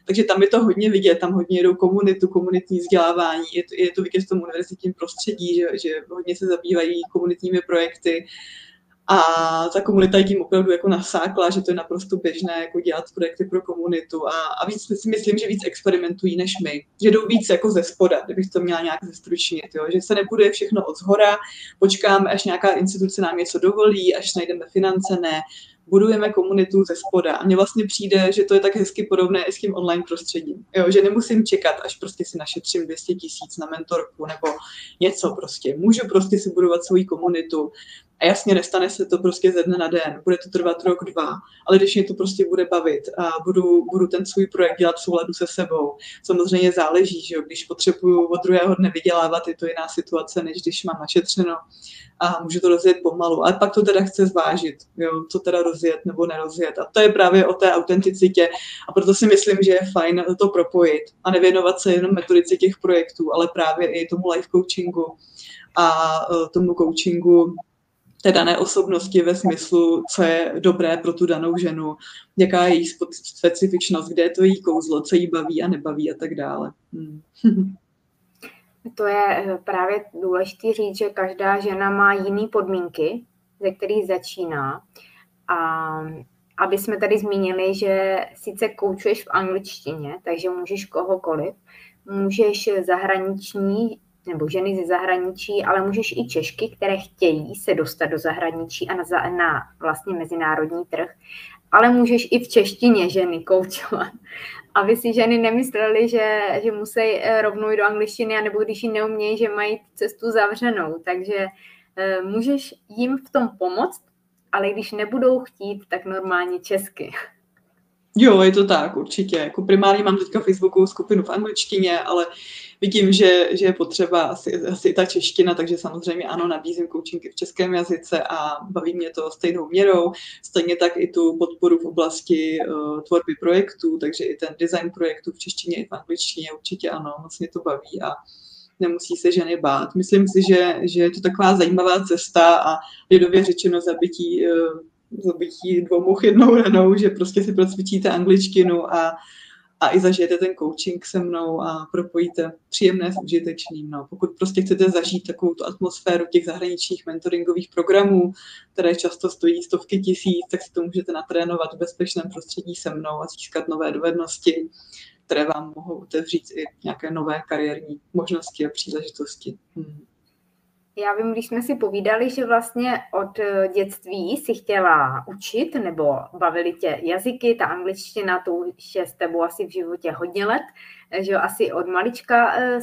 takže tam je to hodně vidět, tam hodně jedou komunitu, komunitní vzdělávání, je to, je to vidět v tom univerzitním prostředí, že, že hodně se zabývají komunitními projekty, a ta komunita je tím opravdu jako nasákla, že to je naprosto běžné jako dělat projekty pro komunitu. A, a víc si myslím, že víc experimentují než my. Že jdou víc jako ze spoda, kdybych to měla nějak zestručnit. Jo? Že se nebude všechno od zhora, počkáme, až nějaká instituce nám něco dovolí, až najdeme finance, ne budujeme komunitu ze spoda. A mně vlastně přijde, že to je tak hezky podobné i s tím online prostředím. Jo, že nemusím čekat, až prostě si našetřím 200 tisíc na mentorku nebo něco prostě. Můžu prostě si budovat svoji komunitu. A jasně, nestane se to prostě ze dne na den, bude to trvat rok, dva, ale když mě to prostě bude bavit a budu, budu ten svůj projekt dělat v souladu se sebou, samozřejmě záleží, že jo, když potřebuju od druhého dne vydělávat, je to jiná situace, než když mám našetřeno a můžu to rozjet pomalu, ale pak to teda chce zvážit, jo, co teda rozjet nebo nerozjet. A to je právě o té autenticitě a proto si myslím, že je fajn to propojit a nevěnovat se jenom metodice těch projektů, ale právě i tomu life coachingu a e, tomu coachingu té dané osobnosti ve smyslu, co je dobré pro tu danou ženu, jaká je její specifičnost, kde je to její kouzlo, co jí baví a nebaví a tak dále. Hmm. To je eh, právě důležité říct, že každá žena má jiné podmínky, ze kterých začíná. A aby jsme tady zmínili, že sice koučuješ v angličtině, takže můžeš kohokoliv, můžeš zahraniční nebo ženy ze zahraničí, ale můžeš i Češky, které chtějí se dostat do zahraničí a na, na vlastně mezinárodní trh, ale můžeš i v češtině ženy koučovat. Aby si ženy nemysleli, že, že musí eh, rovnou jít do angličtiny, nebo když ji neumějí, že mají cestu zavřenou. Takže e, můžeš jim v tom pomoct, ale když nebudou chtít, tak normálně česky. Jo, je to tak, určitě. Jako primárně mám teďka Facebookovou skupinu v angličtině, ale vidím, že, že je potřeba asi, asi ta čeština, takže samozřejmě ano, nabízím koučinky v českém jazyce a baví mě to stejnou měrou. Stejně tak i tu podporu v oblasti uh, tvorby projektů, takže i ten design projektů v češtině i v angličtině určitě ano, moc mě to baví a nemusí se ženy bát. Myslím si, že, že je to taková zajímavá cesta a lidově řečeno zabití uh, zabití dvou much jednou ranou, že prostě si procvičíte angličtinu a a i zažijete ten coaching se mnou a propojíte příjemné s užitečným. No. Pokud prostě chcete zažít takovou tu atmosféru těch zahraničních mentoringových programů, které často stojí stovky tisíc, tak si to můžete natrénovat v bezpečném prostředí se mnou a získat nové dovednosti, které vám mohou otevřít i nějaké nové kariérní možnosti a příležitosti. Hmm. Já vím, když jsme si povídali, že vlastně od eh, dětství si chtěla učit, nebo bavili tě jazyky, ta angličtina, to už je s tebou asi v životě hodně let, eh, že asi od malička eh,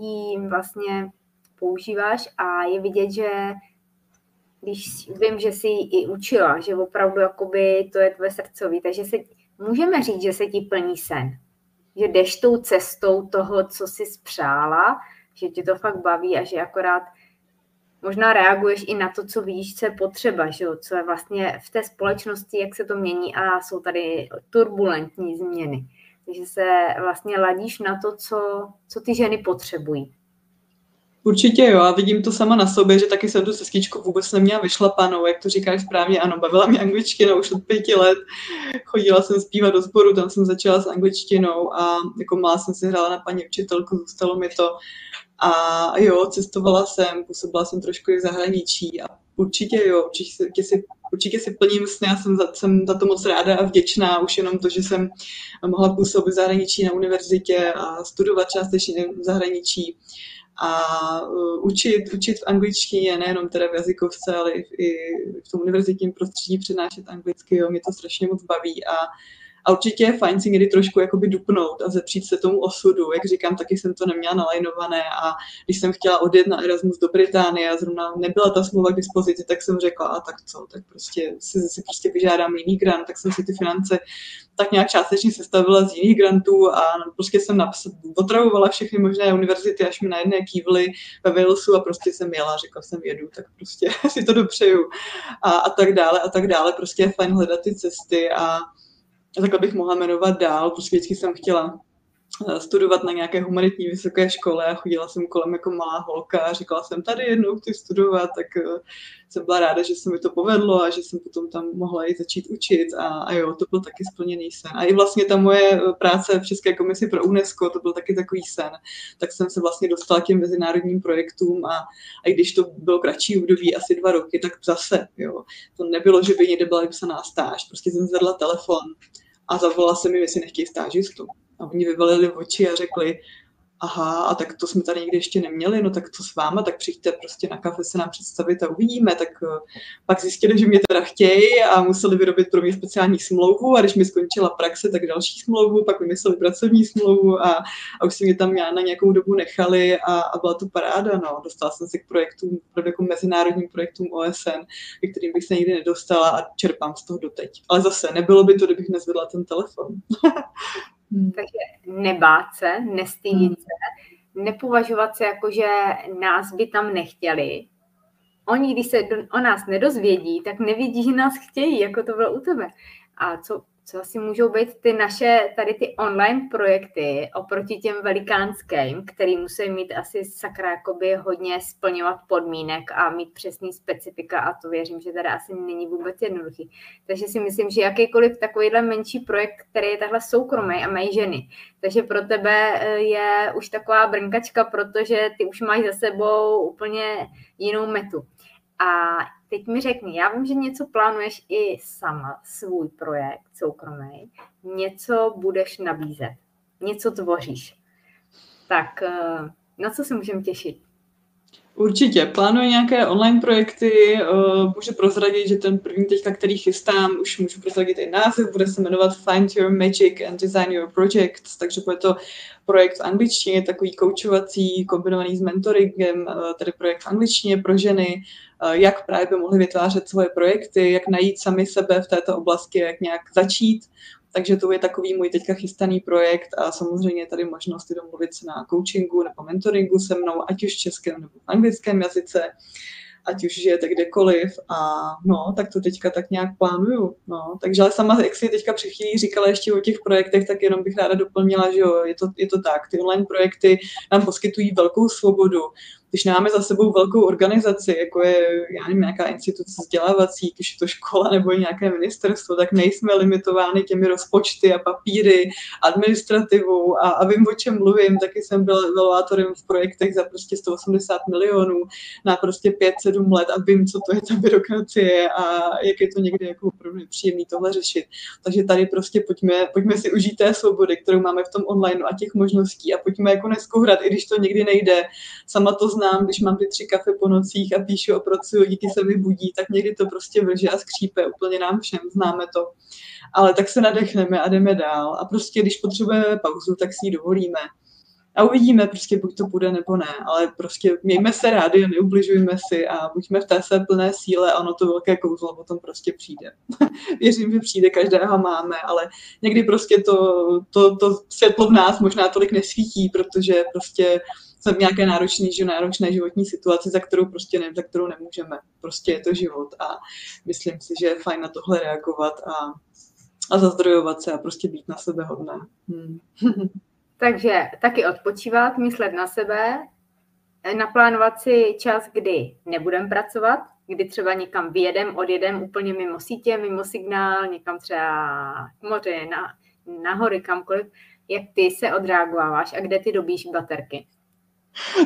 ji vlastně používáš a je vidět, že když vím, že jsi ji i učila, že opravdu jakoby to je tvoje srdcový, takže se, můžeme říct, že se ti plní sen, že jdeš tou cestou toho, co jsi spřála, že tě to fakt baví a že akorát možná reaguješ i na to, co vidíš, co je potřeba, že jo? co je vlastně v té společnosti, jak se to mění a jsou tady turbulentní změny. Takže se vlastně ladíš na to, co, co ty ženy potřebují. Určitě jo, a vidím to sama na sobě, že taky jsem tu sestičku vůbec neměla vyšlapanou, jak to říkáš správně, ano, bavila mě angličtina už od pěti let, chodila jsem zpívat do sboru, tam jsem začala s angličtinou a jako má jsem si hrála na paní učitelku, zůstalo mi to a jo, cestovala jsem, působila jsem trošku i v zahraničí a určitě jo, určitě si, určitě si plním sny a jsem za, jsem za to moc ráda a vděčná. Už jenom to, že jsem mohla působit v zahraničí na univerzitě a studovat částečně v zahraničí a uh, učit, učit v angličtině, nejenom teda v jazykovce, ale i v, i v tom univerzitním prostředí přednášet anglicky, jo, mě to strašně moc baví a a určitě je fajn si někdy trošku jakoby dupnout a zepřít se tomu osudu. Jak říkám, taky jsem to neměla nalajnované a když jsem chtěla odjet na Erasmus do Británie a zrovna nebyla ta smlouva k dispozici, tak jsem řekla, a tak co, tak prostě si, si prostě vyžádám jiný grant, tak jsem si ty finance tak nějak částečně sestavila z jiných grantů a prostě jsem napsat, otravovala všechny možné univerzity, až mi na jedné kývly ve Walesu a prostě jsem jela, řekla jsem jedu, tak prostě si to dopřeju a, a tak dále a tak dále. Prostě je fajn hledat ty cesty a takhle bych mohla jmenovat dál, prostě vždycky jsem chtěla eh, studovat na nějaké humanitní vysoké škole a chodila jsem kolem jako malá holka a říkala jsem, tady jednou chci studovat, tak eh, jsem byla ráda, že se mi to povedlo a že jsem potom tam mohla i začít učit a, a jo, to byl taky splněný sen. A i vlastně ta moje eh, práce v České komisi pro UNESCO, to byl taky takový sen, tak jsem se vlastně dostala k těm mezinárodním projektům a, a i když to bylo kratší období, asi dva roky, tak zase, jo, to nebylo, že by někde byla vypsaná stáž, prostě jsem zvedla telefon a zavolala jsem mi, jestli nechtějí stážistu. A oni vyvalili oči a řekli, aha, a tak to jsme tady nikdy ještě neměli, no tak to s váma, tak přijďte prostě na kafe se nám představit a uvidíme. Tak uh, pak zjistili, že mě teda chtějí a museli vyrobit pro mě speciální smlouvu a když mi skončila praxe, tak další smlouvu, pak vymysleli pracovní smlouvu a, a už si mě tam na nějakou dobu nechali a, a byla to paráda, no. Dostala jsem se k projektům, jako mezinárodním projektům OSN, ke kterým bych se nikdy nedostala a čerpám z toho doteď. Ale zase, nebylo by to, kdybych nezvedla ten telefon. Hmm. Takže nebát se, nestydit hmm. se, nepovažovat se jako, že nás by tam nechtěli. Oni, když se do, o nás nedozvědí, tak nevidí, že nás chtějí, jako to bylo u tebe. A co co asi můžou být ty naše, tady ty online projekty oproti těm velikánským, který musí mít asi sakra jakoby hodně splňovat podmínek a mít přesný specifika a to věřím, že tady asi není vůbec jednoduchý. Takže si myslím, že jakýkoliv takovýhle menší projekt, který je takhle soukromý a mají ženy, takže pro tebe eh, je už taková brnkačka, protože ty už máš za sebou úplně jinou metu. A teď mi řekni, já vím, že něco plánuješ i sama, svůj projekt soukromý, něco budeš nabízet, něco tvoříš. Tak eh, na co se můžeme těšit? Určitě, plánuji nějaké online projekty, uh, můžu prozradit, že ten první teďka, který chystám, už můžu prozradit i název, bude se jmenovat Find Your Magic and Design Your Projects, takže bude to projekt v angličtině, takový koučovací, kombinovaný s mentoringem, uh, tedy projekt v angličtině pro ženy, jak právě by mohly vytvářet svoje projekty, jak najít sami sebe v této oblasti, jak nějak začít, takže to je takový můj teďka chystaný projekt a samozřejmě tady možnosti domluvit se na coachingu nebo mentoringu se mnou, ať už v českém nebo v anglickém jazyce, ať už žijete kdekoliv a no, tak to teďka tak nějak plánuju. No. Takže ale sama, jak si teďka při chvíli říkala ještě o těch projektech, tak jenom bych ráda doplnila, že jo, je to, je to tak. Ty online projekty nám poskytují velkou svobodu když nemáme za sebou velkou organizaci, jako je, já nevím, nějaká instituce vzdělávací, když je to škola nebo nějaké ministerstvo, tak nejsme limitovány těmi rozpočty a papíry, administrativou a, a vím, o čem mluvím, taky jsem byl evaluátorem v projektech za prostě 180 milionů na prostě 5-7 let a vím, co to je ta byrokracie a jak je to někdy jako opravdu nepříjemný tohle řešit. Takže tady prostě pojďme, pojďme si užít té svobody, kterou máme v tom online a těch možností a pojďme jako neskouhrat, i když to někdy nejde. Sama to znám, když mám ty tři kafe po nocích a píšu a pracuju, díky se mi budí, tak někdy to prostě vrže a skřípe, úplně nám všem, známe to. Ale tak se nadechneme a jdeme dál. A prostě, když potřebujeme pauzu, tak si ji dovolíme. A uvidíme prostě, buď to bude nebo ne, ale prostě mějme se rádi a neubližujme si a buďme v té své plné síle a ono to velké kouzlo potom prostě přijde. Věřím, že přijde, každého máme, ale někdy prostě to, to, to světlo v nás možná tolik nesvítí, protože prostě jsme v nějaké náročné, že náročné životní situaci, za kterou prostě ne, za kterou nemůžeme. Prostě je to život a myslím si, že je fajn na tohle reagovat a, a zazdrojovat se a prostě být na sebe hodné. Hmm. Takže taky odpočívat, myslet na sebe, naplánovat si čas, kdy nebudem pracovat, kdy třeba někam vyjedem, odjedem úplně mimo sítě, mimo signál, někam třeba k moři, na, nahory, kamkoliv, jak ty se odreagováváš a kde ty dobíš baterky.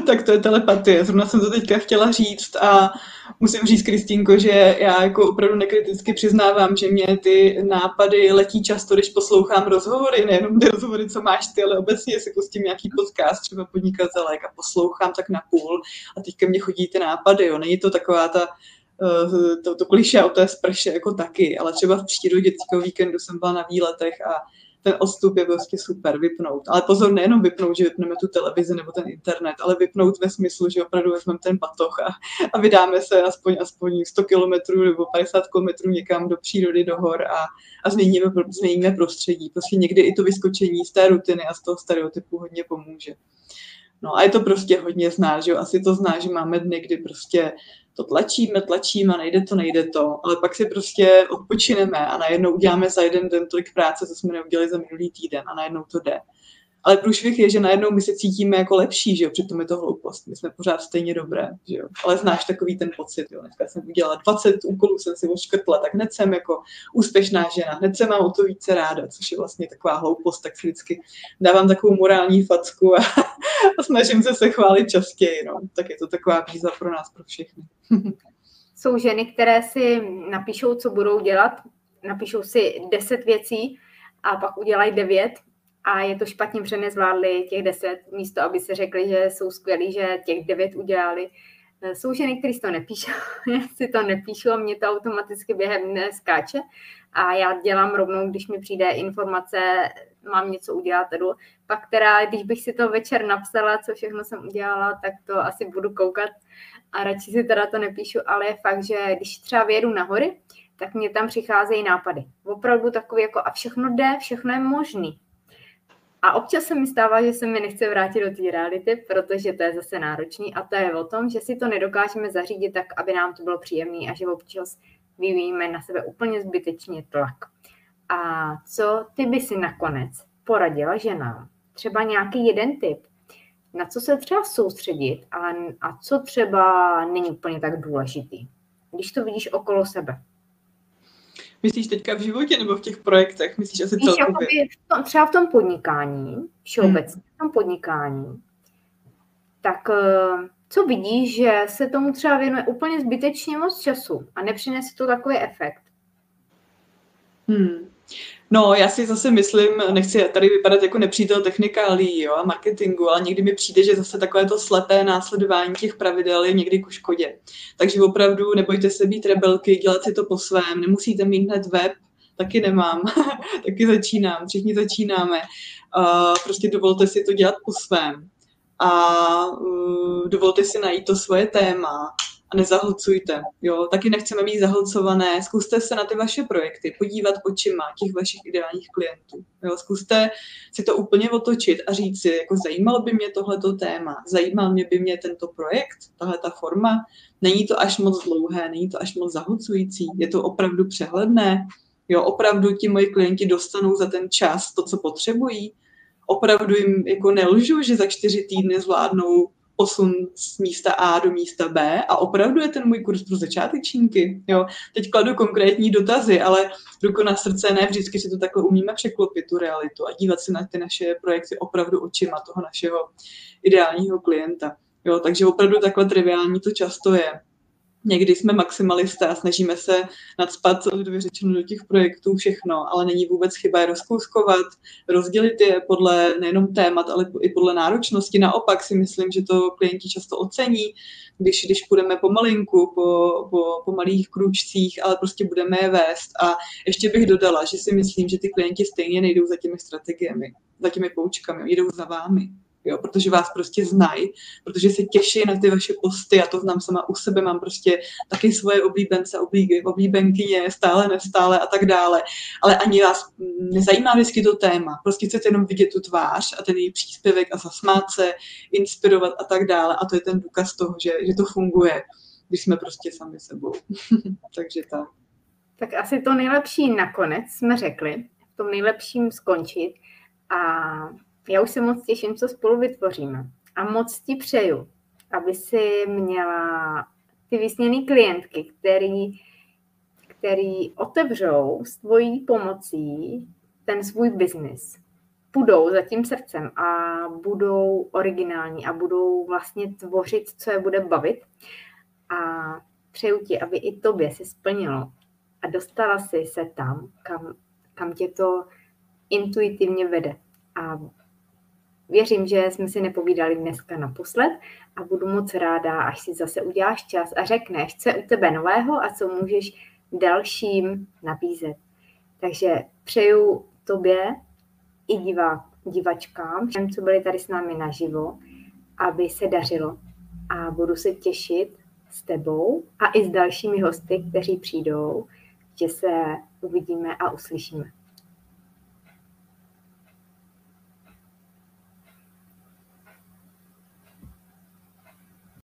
Tak to je telepatie. Zrovna jsem to teďka chtěla říct a musím říct, Kristýnko, že já jako opravdu nekriticky přiznávám, že mě ty nápady letí často, když poslouchám rozhovory, nejenom ty rozhovory, co máš ty, ale obecně si pustím nějaký podcast, třeba podnikatelek a poslouchám tak na půl a teďka mě chodí ty nápady, jo. Není to taková ta eh, to, to kliše o té sprše jako taky, ale třeba v přírodě teďka víkendu jsem byla na výletech a ten odstup je prostě super, vypnout. Ale pozor, nejenom vypnout, že vypneme tu televizi nebo ten internet, ale vypnout ve smyslu, že opravdu vezmeme ten patoch a, a vydáme se aspoň, aspoň 100 kilometrů nebo 50 kilometrů někam do přírody, do hor a, a změníme, změníme prostředí. Prostě někdy i to vyskočení z té rutiny a z toho stereotypu hodně pomůže. No a je to prostě hodně zná, že jo? Asi to zná, že máme dny, kdy prostě to tlačíme, tlačíme, nejde to, nejde to, ale pak si prostě odpočineme a najednou uděláme za jeden den tolik práce, co jsme neudělali za minulý týden a najednou to jde. Ale průšvih je, že najednou my se cítíme jako lepší, že jo, přitom je to hloupost. My jsme pořád stejně dobré, že jo. Ale znáš takový ten pocit, jo. Dneska jsem udělala 20 úkolů, jsem si oškrtla, tak hned jsem jako úspěšná žena, hned se mám o to více ráda, což je vlastně taková hloupost, tak si vždycky dávám takovou morální facku a, a snažím se se chválit častěji, no. Tak je to taková výzva pro nás, pro všechny. Jsou ženy, které si napíšou, co budou dělat, napíšou si 10 věcí a pak udělají 9 a je to špatně, že nezvládli těch deset, místo aby se řekli, že jsou skvělí, že těch devět udělali. Eh, jsou ženy, které si to nepíšou, já si to nepíšu a mě to automaticky během dne skáče a já dělám rovnou, když mi přijde informace, mám něco udělat, jdu. Pak teda, když bych si to večer napsala, co všechno jsem udělala, tak to asi budu koukat a radši si teda to nepíšu, ale je fakt, že když třeba vyjedu na hory, tak mě tam přicházejí nápady. Opravdu takový jako a všechno jde, všechno je možný. A občas se mi stává, že se mi nechce vrátit do té reality, protože to je zase náročný a to je o tom, že si to nedokážeme zařídit tak, aby nám to bylo příjemné a že občas vyvíjíme na sebe úplně zbytečně tlak. A co ty by si nakonec poradila ženám? Třeba nějaký jeden tip, na co se třeba soustředit a, a co třeba není úplně tak důležitý, když to vidíš okolo sebe. Myslíš teďka v životě nebo v těch projektech? Myslíš asi celkově? V tom, třeba v tom podnikání, všeobecně hmm. v tom podnikání, tak eh, co vidíš, že se tomu třeba věnuje úplně zbytečně moc času a nepřinese to takový efekt? Hmm. No, já si zase myslím, nechci tady vypadat jako nepřítel technikálí jo, a marketingu, ale někdy mi přijde, že zase takové to slepé následování těch pravidel je někdy ku škodě. Takže opravdu nebojte se být rebelky, dělat si to po svém, nemusíte mít hned web, taky nemám, taky začínám, všichni začínáme. Uh, prostě dovolte si to dělat po svém a uh, dovolte si najít to svoje téma a nezahlcujte. Jo? Taky nechceme být zahlcované. Zkuste se na ty vaše projekty podívat očima těch vašich ideálních klientů. Jo? Zkuste si to úplně otočit a říct si, jako zajímalo by mě tohleto téma, zajímal mě by mě tento projekt, tahle ta forma. Není to až moc dlouhé, není to až moc zahlcující, je to opravdu přehledné. Jo, opravdu ti moji klienti dostanou za ten čas to, co potřebují. Opravdu jim jako nelžu, že za čtyři týdny zvládnou posun z místa A do místa B a opravdu je ten můj kurz pro začátečníky. Jo? Teď kladu konkrétní dotazy, ale ruku na srdce ne vždycky si to takhle umíme překlopit, tu realitu a dívat se na ty naše projekty opravdu očima toho našeho ideálního klienta. Jo? Takže opravdu takhle triviální to často je někdy jsme maximalisté a snažíme se nadspat, lidově řečeno, do těch projektů všechno, ale není vůbec chyba je rozkouskovat, rozdělit je podle nejenom témat, ale i podle náročnosti. Naopak si myslím, že to klienti často ocení, když, když půjdeme pomalinku, po, po, po malých krůčcích, ale prostě budeme je vést. A ještě bych dodala, že si myslím, že ty klienti stejně nejdou za těmi strategiemi, za těmi poučkami, jdou za vámi jo, protože vás prostě znají, protože se těší na ty vaše posty, a to znám sama u sebe, mám prostě taky svoje oblíbence, oblíby, oblíbenkyně, stále, nestále a tak dále, ale ani vás nezajímá vždycky to téma, prostě chcete jenom vidět tu tvář a ten její příspěvek a zasmát se, inspirovat a tak dále. A to je ten důkaz toho, že, že to funguje, když jsme prostě sami sebou. Takže tak. Tak asi to nejlepší nakonec jsme řekli, v tom nejlepším skončit. A já už se moc těším, co spolu vytvoříme. A moc ti přeju, aby si měla ty vysněné klientky, který, který otevřou s tvojí pomocí ten svůj biznis. Budou za tím srdcem a budou originální a budou vlastně tvořit, co je bude bavit. A přeju ti, aby i tobě se splnilo a dostala si se tam, kam, kam tě to intuitivně vede. A Věřím, že jsme si nepovídali dneska naposled a budu moc ráda, až si zase uděláš čas a řekneš, co je u tebe nového a co můžeš dalším nabízet. Takže přeju tobě i divá, divačkám, všem, co byli tady s námi naživo, aby se dařilo. A budu se těšit s tebou a i s dalšími hosty, kteří přijdou, že se uvidíme a uslyšíme.